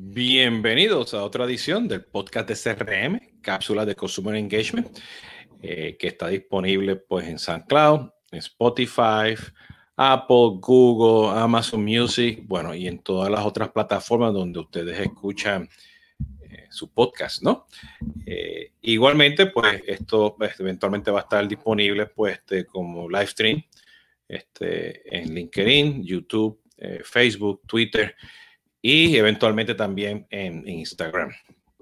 Bienvenidos a otra edición del podcast de CRM, Cápsula de Consumer Engagement, eh, que está disponible pues en SoundCloud, Spotify, Apple, Google, Amazon Music, bueno, y en todas las otras plataformas donde ustedes escuchan eh, su podcast, ¿no? Eh, igualmente, pues esto pues, eventualmente va a estar disponible pues este, como live stream este, en LinkedIn, YouTube, Facebook, Twitter y eventualmente también en, Instagram.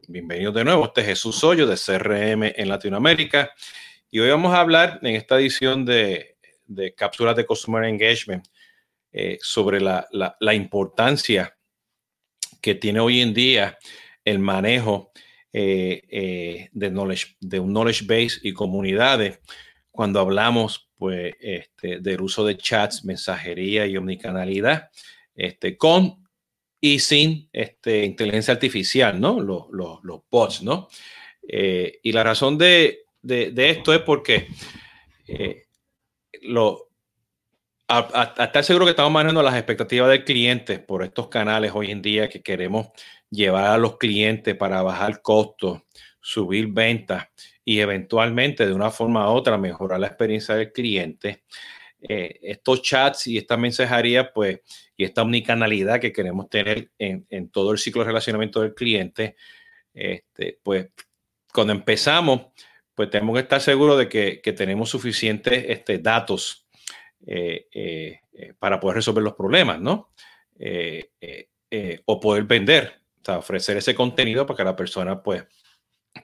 Bienvenidos de nuevo, este es Jesús Hoyo de CRM en Latinoamérica y hoy vamos a hablar en esta edición de, de cápsulas de Customer Engagement eh, sobre la, la, importancia que tiene hoy en día el manejo eh, eh, de, knowledge, de un knowledge base y comunidades cuando hablamos pues, este, del uso de chats, mensajería y omnicanalidad este, con y sin este, inteligencia artificial, ¿no? Los, los, bots, ¿no? Eh, y la razón de, esto es porque eh, lo, a, estar seguro que estamos manejando las expectativas del cliente por estos canales hoy en día que queremos llevar a los clientes para bajar costos, subir ventas y eventualmente de una forma u otra mejorar la experiencia del cliente. Eh, estos chats y esta mensajería, pues, y esta omnicanalidad que queremos tener en, todo el ciclo de relacionamiento del cliente, este, pues, cuando empezamos, pues tenemos que estar seguros de que, tenemos suficientes este, datos eh, eh, para poder resolver los problemas, ¿no? o poder vender, o sea, ofrecer ese contenido para que la persona, pues,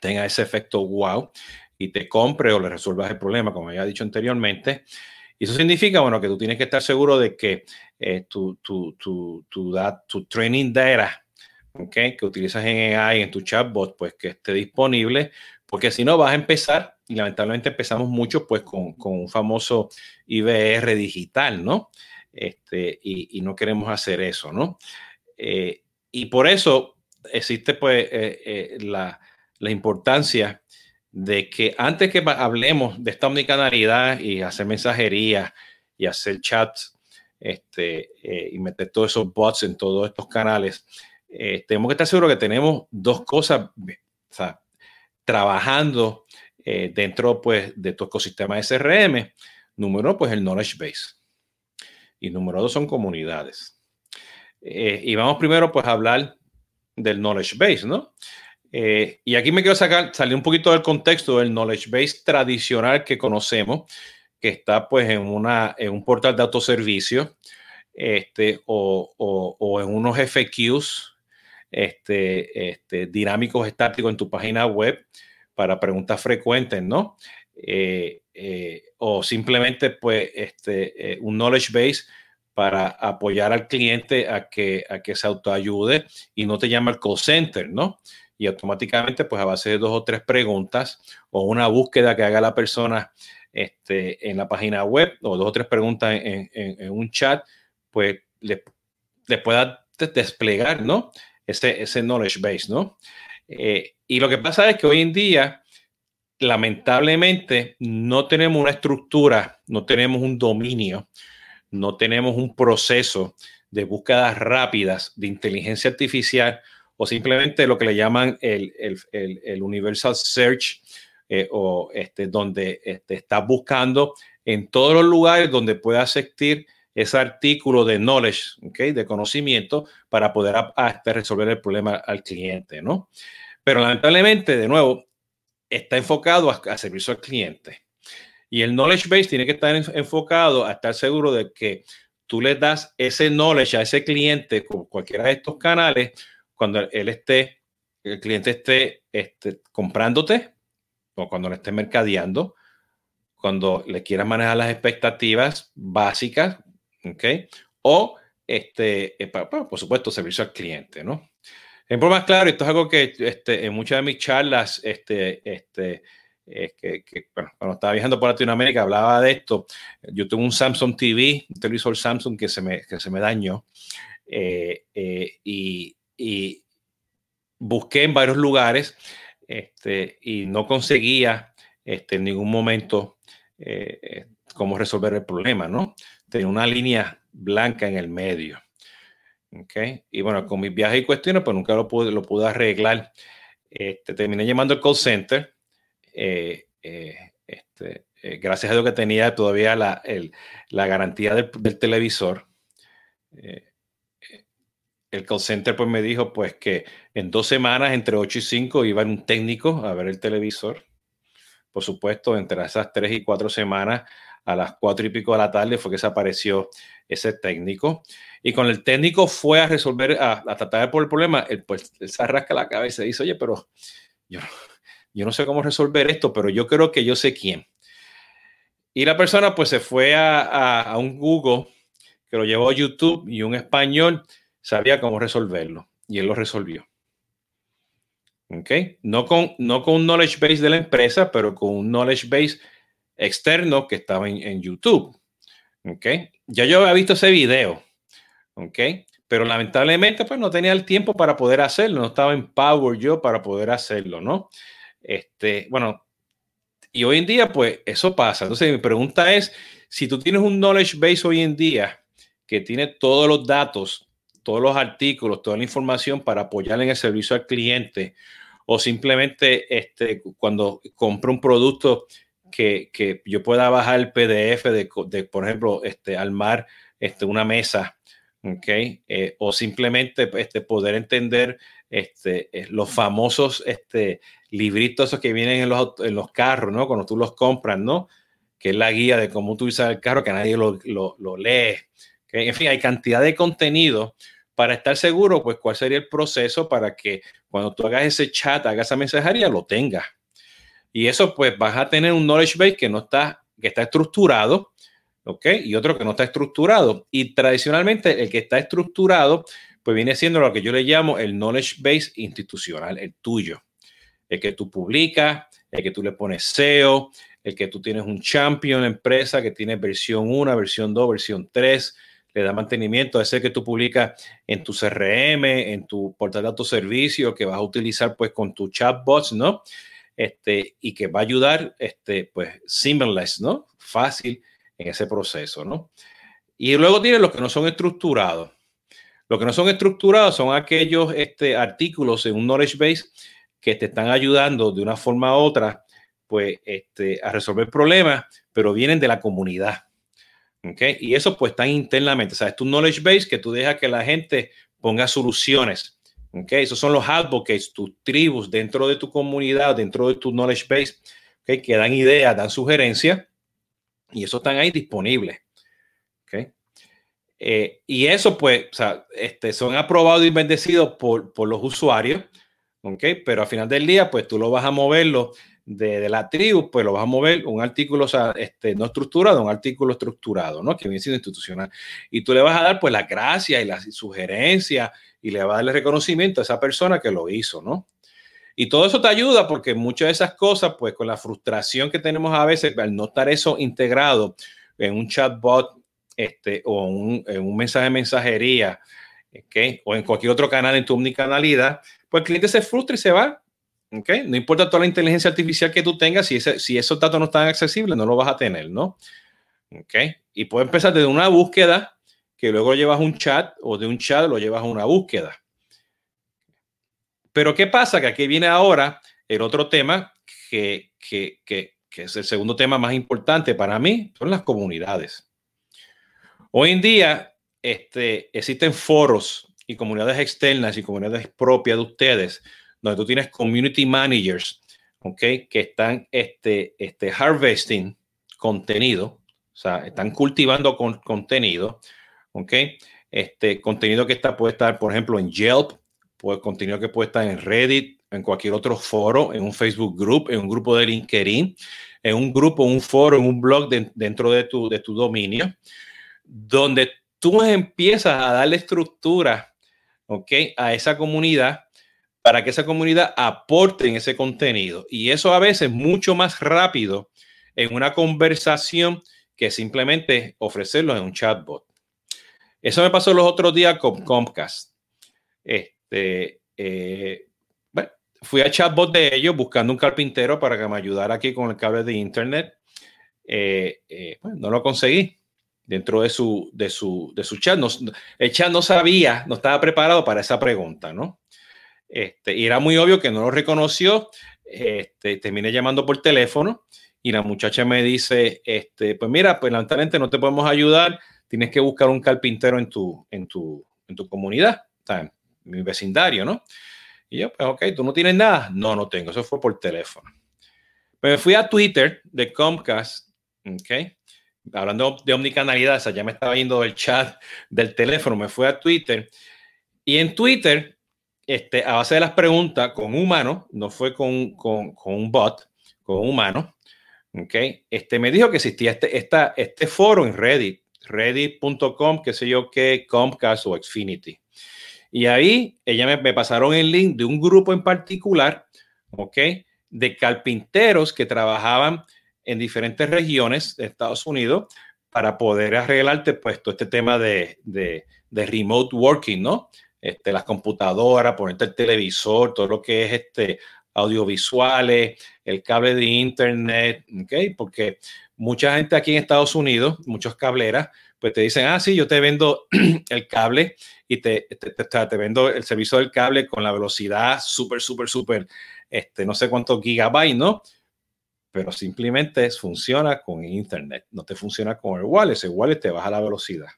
tenga ese efecto wow y te compre o le resuelvas el problema, como había dicho anteriormente. Y eso significa, bueno, que tú tienes que estar seguro de que eh, tu, tu, tu, tu, tu training data, que utilizas en AI, en tu chatbot, pues que esté disponible, porque si no vas a empezar, y lamentablemente empezamos mucho pues con, con un famoso IBR digital, ¿no? Este, y, no queremos hacer eso, ¿no? Eh, y por eso existe pues eh, la, la importancia de que antes que hablemos de esta omnicanalidad y hacer mensajería y hacer chats este, eh, y meter todos esos bots en todos estos canales, eh, tenemos que estar seguros que tenemos dos cosas trabajando eh, dentro pues, de tu ecosistema SRM. Número uno, pues el knowledge base. Y número dos son comunidades. y vamos primero pues a hablar del knowledge base, ¿no? Eh, y aquí me quiero sacar, salir un poquito del contexto del knowledge base tradicional que conocemos, que está pues en, una, en un portal de autoservicio este, o, o, en unos FQs este, este, dinámicos estáticos en tu página web para preguntas frecuentes, ¿no? Eh, eh, o simplemente pues este, un knowledge base para apoyar al cliente a que, a que se autoayude y no te llama el call center, ¿no? Y automáticamente, pues a base de dos o tres preguntas o una búsqueda que haga la persona este, en la página web o dos o tres preguntas en, un chat, pues le, pueda desplegar, ¿no? Ese, ese knowledge base, ¿no? Eh, y lo que pasa es que hoy en día, lamentablemente, no tenemos una estructura, no tenemos un dominio, no tenemos un proceso de búsquedas rápidas de inteligencia artificial o simplemente lo que le llaman el, Universal Search, eh, o este, donde este, buscando en todos los lugares donde pueda asistir ese artículo de knowledge, ¿okay? de conocimiento, para poder este, resolver el problema al cliente, ¿no? Pero lamentablemente, de nuevo, está enfocado a, a servicio al cliente. Y el knowledge base tiene que estar enfocado a estar seguro de que tú le das ese knowledge a ese cliente con cualquiera de estos canales cuando él esté, el cliente esté, esté comprándote o cuando le esté mercadeando, cuando le quieras manejar las expectativas básicas, ¿ok? O, este, eh, por supuesto, servicio al cliente, ¿no? Ejemplo más claro, esto es algo que este, en muchas de mis charlas, este, este, que, bueno, cuando estaba viajando por Latinoamérica hablaba de esto. Yo tengo un Samsung TV, un televisor Samsung que se me, que se me dañó. Eh, eh, y, y busqué en varios lugares este, y no conseguía este, en ningún momento eh, eh, cómo resolver el problema, ¿no? Tenía una línea blanca en el medio. Okay. Y bueno, con mis viajes y cuestiones, pues nunca lo pude, lo pude arreglar. Este, terminé llamando al call center. Eh, este, gracias a Dios que tenía todavía la, el, la garantía del televisor. El call center pues me dijo pues que en dos semanas, entre 8 y 5, iba un técnico a ver el televisor. Por supuesto, entre esas tres y cuatro semanas, a las cuatro y pico de la tarde fue que se apareció ese técnico. Y con el técnico fue a resolver, a, tratar por el problema, él, pues se arrasca la cabeza y dice, oye, pero yo, yo no sé cómo resolver esto, pero yo creo que yo sé quién. Y la persona pues se fue a, a, un Google que lo llevó a YouTube y un español sabía cómo resolverlo y él lo resolvió. ¿Ok? No con, no con un knowledge base de la empresa, pero con un knowledge base externo que estaba en, en YouTube. ¿Ok? Ya yo había visto ese video. ¿Ok? Pero lamentablemente, pues no tenía el tiempo para poder hacerlo. No estaba en Power yo para poder hacerlo, ¿no? Este, bueno, y hoy en día, pues eso pasa. Entonces, mi pregunta es: si tú tienes un knowledge base hoy en día que tiene todos los datos, todos los artículos, toda la información para apoyar en el servicio al cliente, o simplemente este, cuando compro un producto que, que, yo pueda bajar el PDF de, por ejemplo, este, armar este, una mesa, ¿ok? Eh, o simplemente este, poder entender este, eh, los famosos este, libritos esos que vienen en los, en los carros, ¿no? Cuando tú los compras, ¿no? Que es la guía de cómo utilizar el carro, que nadie lo, lo lee. En fin, hay cantidad de contenido para estar seguro, pues, cuál sería el proceso para que cuando tú hagas ese chat, hagas esa mensajería, lo tengas. Y eso, pues, vas a tener un knowledge base que no está, que está estructurado, ¿ok? Y otro que no está estructurado. Y tradicionalmente, el que está estructurado, pues viene siendo lo que yo le llamo el knowledge base institucional, el tuyo. El que tú publicas, el que tú le pones SEO, el que tú tienes un champion empresa que tiene versión 1, versión 2, versión 3, le da mantenimiento, ese que tú publicas en tu CRM, en tu portal de autoservicio, que vas a utilizar pues con tu chatbots, ¿no? Este, y que va a ayudar, este, pues, seamless, ¿no? Fácil en ese proceso, ¿no? Y luego tiene los que no son estructurados. Los que no son estructurados son aquellos este, artículos en un knowledge base que te están ayudando de una forma u otra, pues, este, a resolver problemas, pero vienen de la comunidad. ¿Okay? Y eso pues está internamente. O sea, tu knowledge base que tú dejas que la gente ponga soluciones. ¿Okay? Esos son los advocates, tus tribus dentro de tu comunidad, dentro de tu knowledge base, ¿okay? que dan ideas, dan sugerencias y eso están ahí disponibles. ¿Okay? Eh, y eso pues, o sea, este, son aprobados y bendecidos por, por los usuarios. ¿ok? Pero al final del día, pues tú lo vas a moverlo de, la tribu, pues lo vas a mover un artículo, o sea, este, no estructurado, un artículo estructurado, ¿no? Que viene siendo institucional. Y tú le vas a dar, pues, la gracia y la sugerencia y le vas a darle reconocimiento a esa persona que lo hizo, ¿no? Y todo eso te ayuda porque muchas de esas cosas, pues, con la frustración que tenemos a veces al no estar eso integrado en un chatbot este, o un, en un mensaje de mensajería, ¿okay? o en cualquier otro canal en tu omnicanalidad, pues el cliente se frustra y se va Okay. No importa toda la inteligencia artificial que tú tengas, si, ese, si esos datos no están accesibles, no lo vas a tener, ¿no? Okay. Y puede empezar desde una búsqueda, que luego llevas un chat, o de un chat lo llevas a una búsqueda. Pero ¿qué pasa? Que aquí viene ahora el otro tema, que, que, que, que es el segundo tema más importante para mí, son las comunidades. Hoy en día este, existen foros y comunidades externas y comunidades propias de ustedes donde tú tienes community managers, ¿ok? Que están este, este harvesting contenido, o sea, están cultivando con, contenido, ¿ok? Este contenido que está, puede estar, por ejemplo, en Yelp, pues contenido que puede estar en Reddit, en cualquier otro foro, en un Facebook group, en un grupo de LinkedIn, en un grupo, un foro, en un blog dentro de tu, de tu dominio, donde tú empiezas a darle estructura, ¿ok? A esa comunidad para que esa comunidad aporte en ese contenido. Y eso a veces es mucho más rápido en una conversación que simplemente ofrecerlo en un chatbot. Eso me pasó los otros días con Comcast. Este, eh, bueno, fui a chatbot de ellos buscando un carpintero para que me ayudara aquí con el cable de internet. Eh, eh, no lo conseguí. dentro de su, de su, de su chat. No, el chat no sabía, no estaba preparado para esa pregunta, ¿no? Este, y era muy obvio que no lo reconoció. Este, terminé llamando por teléfono y la muchacha me dice, este, pues mira, pues lamentablemente no te podemos ayudar, tienes que buscar un carpintero en tu, en tu, en tu comunidad, en mi vecindario, ¿no? Y yo, pues ok, ¿tú no tienes nada? No, no tengo, eso fue por teléfono. Pues me fui a Twitter de Comcast, ok, hablando de omnicanalidad, o sea, ya me estaba yendo del chat del teléfono, me fui a Twitter y en Twitter, este, a base de las preguntas con humano, no fue con, con, un bot, con un humano, ok, este, me dijo que existía este, este foro en Reddit, reddit.com, qué sé yo qué, Comcast o Xfinity. Y ahí ella me, me pasaron el link de un grupo en particular, ok, de carpinteros que trabajaban en diferentes regiones de Estados Unidos para poder arreglarte pues todo este tema de, de, remote working, ¿no? Este, las computadoras, ponerte el televisor, todo lo que es este audiovisuales, el cable de internet, ¿ok? Porque mucha gente aquí en Estados Unidos, muchos cableras, pues te dicen, ah, sí, yo te vendo el cable y te, te, te, vendo el servicio del cable con la velocidad súper, súper, súper, este, no sé cuántos gigabytes, ¿no? pero simplemente funciona con Internet, no te funciona con el wireless, el wireless te baja la velocidad.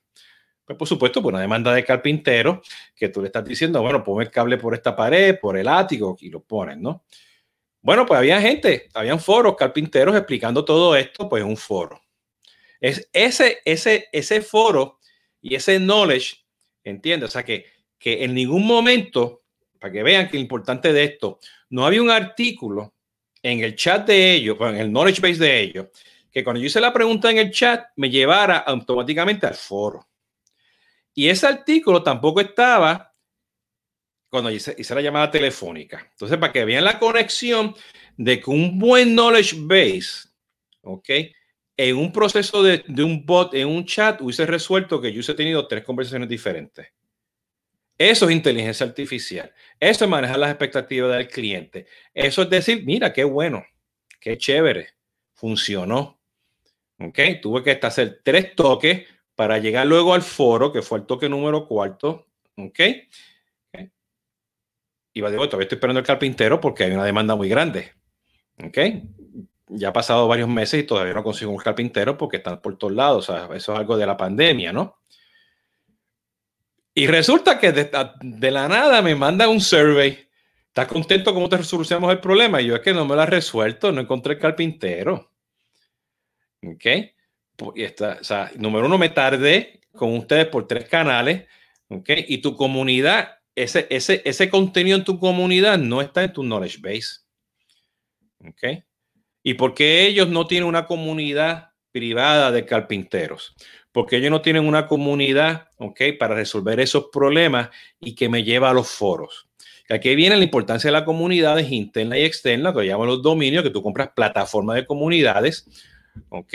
Pues por supuesto, por una demanda de carpintero que tú le estás diciendo, bueno, ponme el cable por esta pared, por el ático y lo pones, ¿no? Bueno, pues había gente, habían foros carpinteros explicando todo esto, pues un foro. Es ese, ese, ese foro y ese knowledge, ¿entiendes? O sea, que, que en ningún momento, para que vean que lo importante de esto, no había un artículo en el chat de ellos, en el knowledge base de ellos, que cuando yo hice la pregunta en el chat, me llevara automáticamente al foro. Y ese artículo tampoco estaba cuando hice, la llamada telefónica. Entonces, para que vean la conexión de que un buen knowledge base, ¿ok? En un proceso de, de un bot, en un chat, hubiese resuelto que yo hubiese tenido tres conversaciones diferentes. Eso es inteligencia artificial. Eso es manejar las expectativas del cliente. Eso es decir, mira, qué bueno, qué chévere, funcionó. ¿Ok? Tuve que hacer tres toques para llegar luego al foro, que fue el toque número cuarto. ¿Ok? Y va de todavía estoy esperando el carpintero porque hay una demanda muy grande. ¿Ok? Ya ha pasado varios meses y todavía no consigo un carpintero porque están por todos lados. O sea, eso es algo de la pandemia, ¿no? Y resulta que de, la nada me mandan un survey. ¿Estás contento cómo te solucionamos el problema? Y yo es que no me lo he resuelto, no encontré el carpintero. ¿Ok? Y está, o sea, número uno, me tardé con ustedes por tres canales. ¿Ok? Y tu comunidad, ese, ese, ese contenido en tu comunidad no está en tu knowledge base. ¿Ok? ¿Y por qué ellos no tienen una comunidad privada de carpinteros? porque ellos no tienen una comunidad, ¿ok? Para resolver esos problemas y que me lleva a los foros. Aquí viene la importancia de las comunidades interna y externa, que llaman los dominios, que tú compras plataformas de comunidades, ¿ok?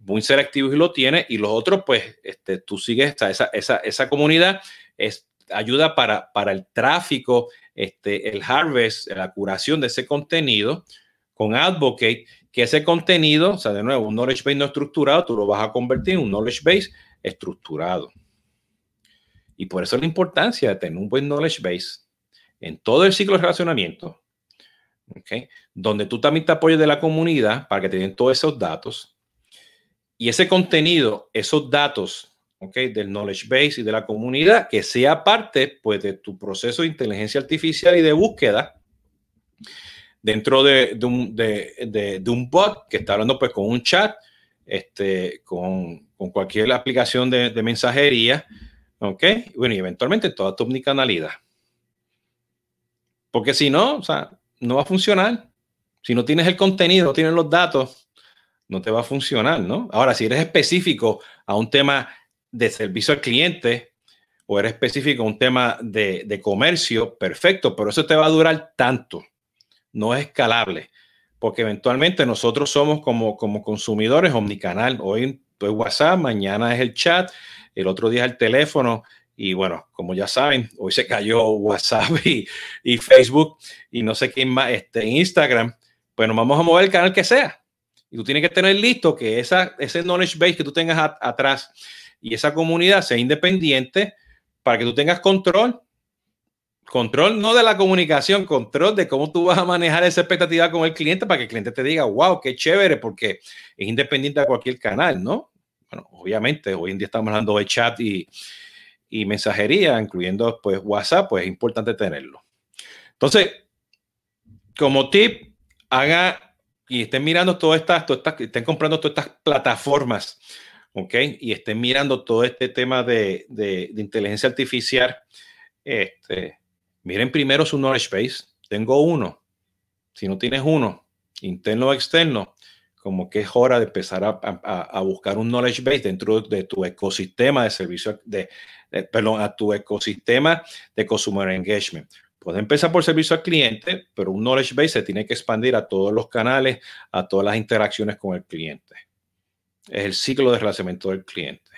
Muy selectivos y lo tienes, y los otros, pues, este, tú sigues esa, esa, esa comunidad, es, ayuda para, para el tráfico, este, el harvest, la curación de ese contenido con Advocate que ese contenido, o sea, de nuevo, un knowledge base no estructurado, tú lo vas a convertir en un knowledge base estructurado. Y por eso la importancia de tener un buen knowledge base en todo el ciclo de relacionamiento, ¿okay? donde tú también te apoyes de la comunidad para que te den todos esos datos. Y ese contenido, esos datos del knowledge base y de la comunidad, que sea parte pues, de tu proceso de inteligencia artificial y de búsqueda dentro de, un, de, un, bot que está hablando pues con un chat, este, con, cualquier aplicación de, mensajería. Bueno, y eventualmente toda tu omnicanalidad. Porque si no, o sea, no va a funcionar. Si no tienes el contenido, no tienes los datos, no te va a funcionar, ¿no? Ahora, si eres específico a un tema de servicio al cliente o eres específico a un tema de, de comercio, perfecto, pero eso te va a durar tanto no es escalable, porque eventualmente nosotros somos como, como consumidores omnicanal. Hoy es WhatsApp, mañana es el chat, el otro día es el teléfono. Y bueno, como ya saben, hoy se cayó WhatsApp y, Facebook y no sé quién más, este, Instagram. Pues nos vamos a mover el canal que sea. Y tú tienes que tener listo que esa, ese knowledge base que tú tengas atrás y esa comunidad sea independiente para que tú tengas control. Control no de la comunicación, control de cómo tú vas a manejar esa expectativa con el cliente para que el cliente te diga, wow, qué chévere, porque es independiente de cualquier canal, ¿no? Bueno, obviamente, hoy en día estamos hablando de chat y, y mensajería, incluyendo pues WhatsApp, pues es importante tenerlo. Entonces, como tip, haga y estén mirando todas estas, todas estas, estén comprando todas estas plataformas, ¿ok? Y estén mirando todo este tema de, de, inteligencia artificial. Este, miren primero su knowledge base. Tengo uno. Si no tienes uno, interno o externo, como que es hora de empezar a, a, buscar un knowledge base dentro de tu ecosistema de servicio, de, perdón, a tu ecosistema de consumer engagement. Puede empezar por servicio al cliente, pero un knowledge base se tiene que expandir a todos los canales, a todas las interacciones con el cliente. Es el ciclo de relacionamiento del cliente.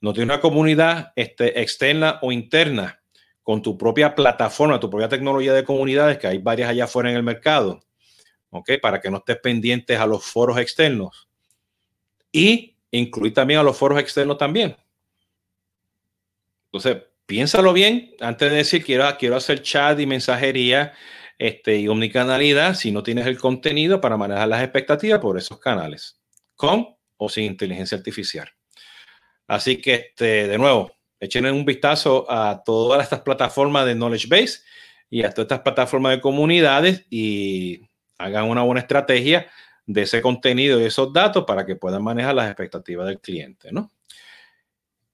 No tiene una comunidad este, externa o interna con tu propia plataforma, tu propia tecnología de comunidades, que hay varias allá afuera en el mercado, ¿ok? Para que no estés pendientes a los foros externos. Y incluir también a los foros externos también. Entonces, piénsalo bien antes de decir quiero, quiero hacer chat y mensajería este, y omnicanalidad si no tienes el contenido para manejar las expectativas por esos canales, con o sin inteligencia artificial. Así que, este, de nuevo, echen un vistazo a todas estas plataformas de Knowledge Base y a todas estas plataformas de comunidades y hagan una buena estrategia de ese contenido y esos datos para que puedan manejar las expectativas del cliente, ¿no?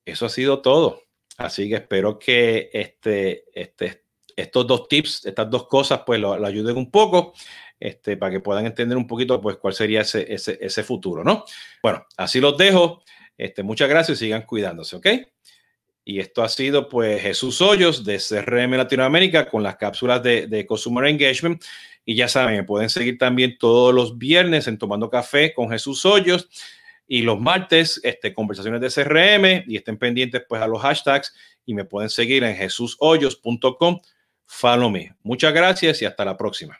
Eso ha sido todo. Así que espero que este, este, estos dos tips, estas dos cosas, pues lo, ayuden un poco. Este, para que puedan entender un poquito pues cuál sería ese, ese, ese futuro, ¿no? Bueno, así los dejo. Este, muchas gracias y sigan cuidándose, ¿ok? Y esto ha sido pues Jesús Hoyos de CRM Latinoamérica con las cápsulas de, de Consumer Engagement. Y ya saben, pueden seguir también todos los viernes en Tomando Café con Jesús Hoyos y los martes, este, conversaciones de CRM y estén pendientes pues a los hashtags y me pueden seguir en jesushoyos.com. Follow me. Muchas gracias y hasta la próxima.